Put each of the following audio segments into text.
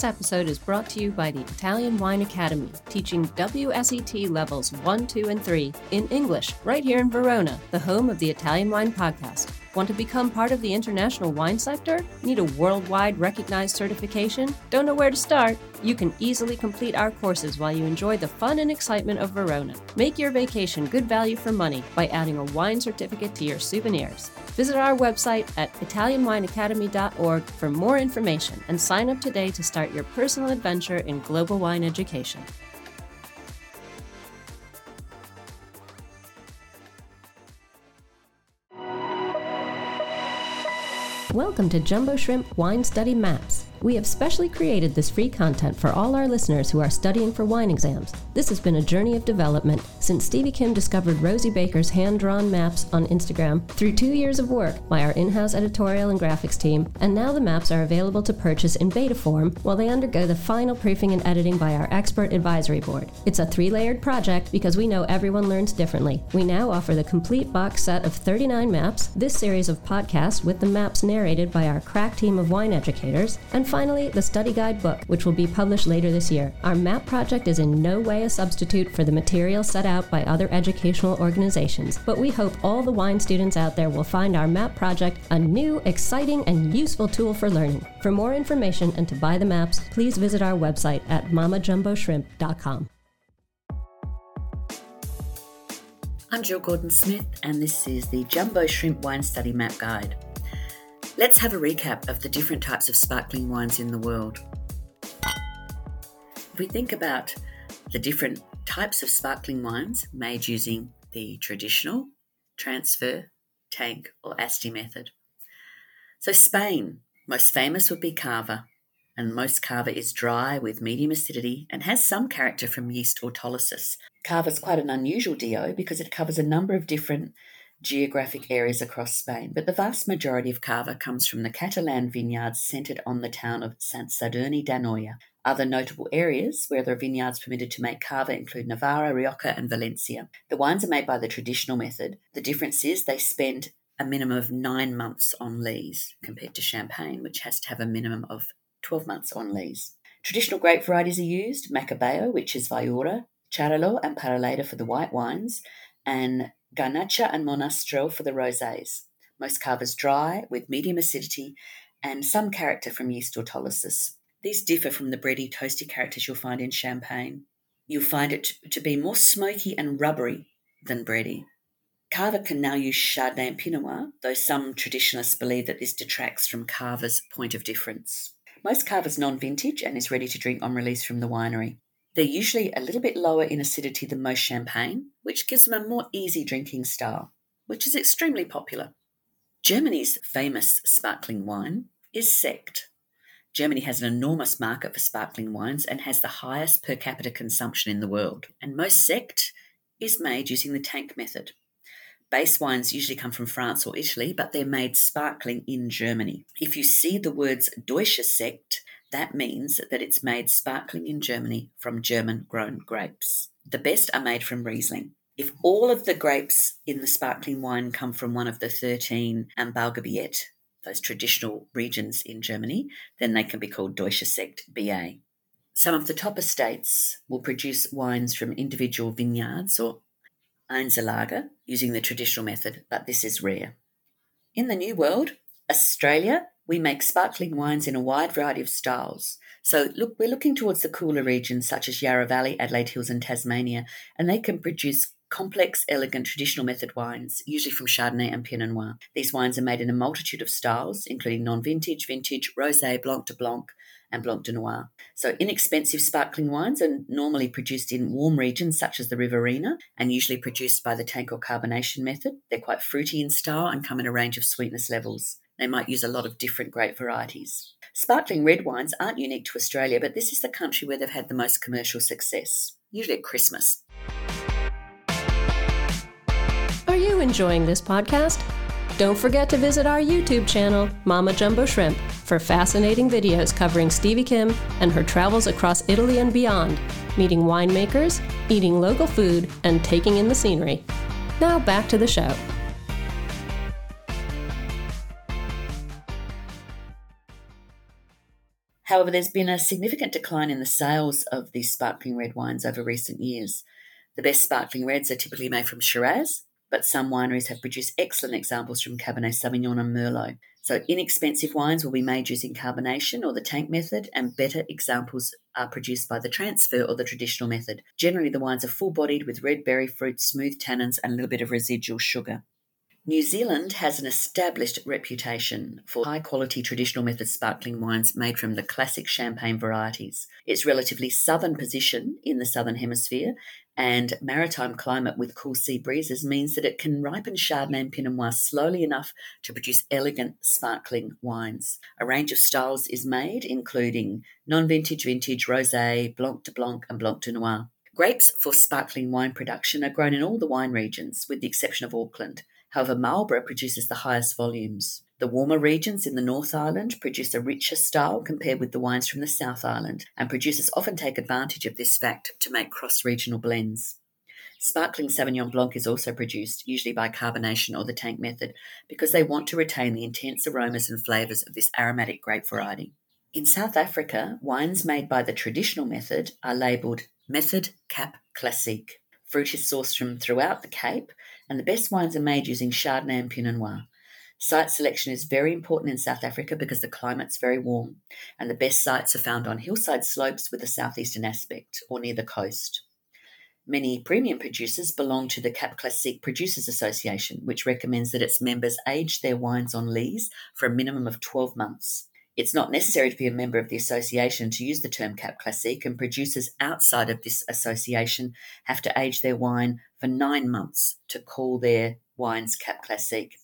This episode is brought to you by the Italian Wine Academy, teaching WSET levels 1, 2, and 3 in English right here in Verona, the home of the Italian Wine Podcast. Want to become part of the international wine sector? Need a worldwide recognized certification? Don't know where to start? You can easily complete our courses while you enjoy the fun and excitement of Verona. Make your vacation good value for money by adding a wine certificate to your souvenirs. Visit our website at ItalianWineAcademy.org for more information and sign up today to start your personal adventure in global wine education. Welcome to Jumbo Shrimp Wine Study Maps. We have specially created this free content for all our listeners who are studying for wine exams. This has been a journey of development since Stevie Kim discovered Rosie Baker's hand drawn maps on Instagram through two years of work by our in house editorial and graphics team, and now the maps are available to purchase in beta form while they undergo the final proofing and editing by our expert advisory board. It's a three layered project because we know everyone learns differently. We now offer the complete box set of 39 maps, this series of podcasts with the maps narrated by our crack team of wine educators, and finally, the study guide book, which will be published later this year. Our map project is in no way a substitute for the material set out by other educational organizations, but we hope all the wine students out there will find our map project a new, exciting, and useful tool for learning. For more information and to buy the maps, please visit our website at mamajumboshrimp.com. I'm Jill Gordon Smith, and this is the Jumbo Shrimp Wine Study Map Guide. Let's have a recap of the different types of sparkling wines in the world. If we think about the different types of sparkling wines made using the traditional, transfer, tank, or Asti method. So, Spain, most famous would be Cava, and most Cava is dry with medium acidity and has some character from yeast autolysis. Cava is quite an unusual DO because it covers a number of different geographic areas across Spain, but the vast majority of cava comes from the Catalan vineyards centred on the town of Sant Sadurní d'Anoia. Other notable areas where there are vineyards permitted to make cava include Navarra, Rioja, and Valencia. The wines are made by the traditional method. The difference is they spend a minimum of nine months on lees compared to champagne, which has to have a minimum of 12 months on lees. Traditional grape varieties are used Macabeo, which is Viura, Xarel-lo and Parellada for the white wines, and Garnacha and Monastrell for the rosés. Most cavas dry with medium acidity and some character from yeast autolysis. These differ from the bready, toasty characters you'll find in champagne. You'll find it to be more smoky and rubbery than bready. Cava can now use Chardonnay and Pinot Noir, though some traditionalists believe that this detracts from Cava's point of difference. Most Cava's non-vintage and is ready to drink on release from the winery. They're usually a little bit lower in acidity than most champagne, which gives them a more easy drinking style, which is extremely popular. Germany's famous sparkling wine is Sekt. Germany has an enormous market for sparkling wines and has the highest per capita consumption in the world. And most Sekt is made using the tank method. Base wines usually come from France or Italy, but they're made sparkling in Germany. If you see the words Deutsche Sekt, that means that it's made sparkling in Germany from German grown grapes. The best are made from Riesling. If all of the grapes in the sparkling wine come from one of the 13 Anbaugebiete, those traditional regions in Germany, then they can be called Deutsche Sekt BA. Some of the top estates will produce wines from individual vineyards or Einzellage using the traditional method, but this is rare. In the New World, Australia we make sparkling wines in a wide variety of styles. So, look, we're looking towards the cooler regions such as Yarra Valley, Adelaide Hills, and Tasmania, and they can produce complex, elegant, traditional method wines, usually from Chardonnay and Pinot Noir. These wines are made in a multitude of styles, including non vintage, vintage, rosé, blanc de blanc, and blanc de noir. So, inexpensive sparkling wines are normally produced in warm regions such as the Riverina and usually produced by the tank or carbonation method. They're quite fruity in style and come in a range of sweetness levels. They might use a lot of different grape varieties. Sparkling red wines aren't unique to Australia, but this is the country where they've had the most commercial success, usually at Christmas. Are you enjoying this podcast? Don't forget to visit our YouTube channel, Mama Jumbo Shrimp, for fascinating videos covering Stevie Kim and her travels across Italy and beyond, meeting winemakers, eating local food, and taking in the scenery. Now back to the show. However, there's been a significant decline in the sales of these sparkling red wines over recent years. The best sparkling reds are typically made from Shiraz, but some wineries have produced excellent examples from Cabernet Sauvignon and Merlot. So, inexpensive wines will be made using carbonation or the tank method, and better examples are produced by the transfer or the traditional method. Generally, the wines are full bodied with red berry fruit, smooth tannins, and a little bit of residual sugar. New Zealand has an established reputation for high quality traditional method sparkling wines made from the classic champagne varieties. Its relatively southern position in the southern hemisphere and maritime climate with cool sea breezes means that it can ripen Chardonnay and Pinot Noir slowly enough to produce elegant, sparkling wines. A range of styles is made, including non vintage, vintage, rosé, blanc de blanc, and blanc de noir. Grapes for sparkling wine production are grown in all the wine regions, with the exception of Auckland. However, Marlborough produces the highest volumes. The warmer regions in the North Island produce a richer style compared with the wines from the South Island, and producers often take advantage of this fact to make cross regional blends. Sparkling Sauvignon Blanc is also produced, usually by carbonation or the tank method, because they want to retain the intense aromas and flavours of this aromatic grape variety. In South Africa, wines made by the traditional method are labelled Method Cap Classique. Fruit is sourced from throughout the Cape, and the best wines are made using Chardonnay and Pinot Noir. Site selection is very important in South Africa because the climate's very warm, and the best sites are found on hillside slopes with a southeastern aspect or near the coast. Many premium producers belong to the Cap Classique Producers Association, which recommends that its members age their wines on lees for a minimum of 12 months. It's not necessary to be a member of the association to use the term Cap Classique, and producers outside of this association have to age their wine for nine months to call their wines Cap Classique.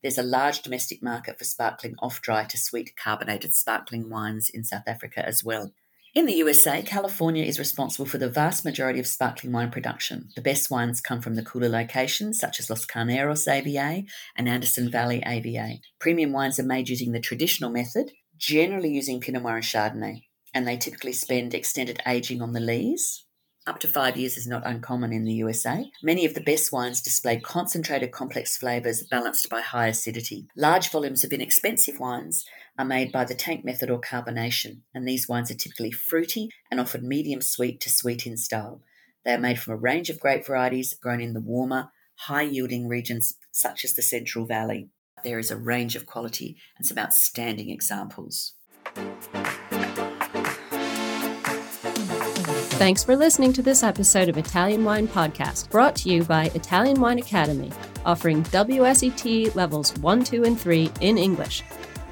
There's a large domestic market for sparkling off dry to sweet carbonated sparkling wines in South Africa as well. In the USA, California is responsible for the vast majority of sparkling wine production. The best wines come from the cooler locations such as Los Carneros AVA and Anderson Valley AVA. Premium wines are made using the traditional method, generally using Pinot Noir and Chardonnay, and they typically spend extended aging on the lees. Up to five years is not uncommon in the USA. Many of the best wines display concentrated complex flavours balanced by high acidity. Large volumes of inexpensive wines are made by the tank method or carbonation, and these wines are typically fruity and often medium sweet to sweet in style. They are made from a range of grape varieties grown in the warmer, high yielding regions such as the Central Valley. There is a range of quality and some outstanding examples. Thanks for listening to this episode of Italian Wine Podcast, brought to you by Italian Wine Academy, offering WSET levels 1, 2, and 3 in English.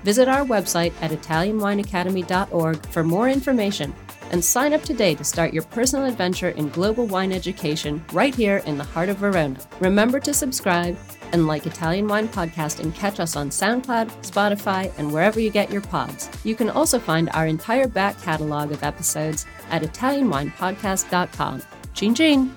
Visit our website at ItalianWineAcademy.org for more information and sign up today to start your personal adventure in global wine education right here in the heart of Verona. Remember to subscribe and like Italian Wine Podcast and catch us on SoundCloud, Spotify, and wherever you get your pods. You can also find our entire back catalog of episodes at ItalianWinePodcast.com. Chin chin!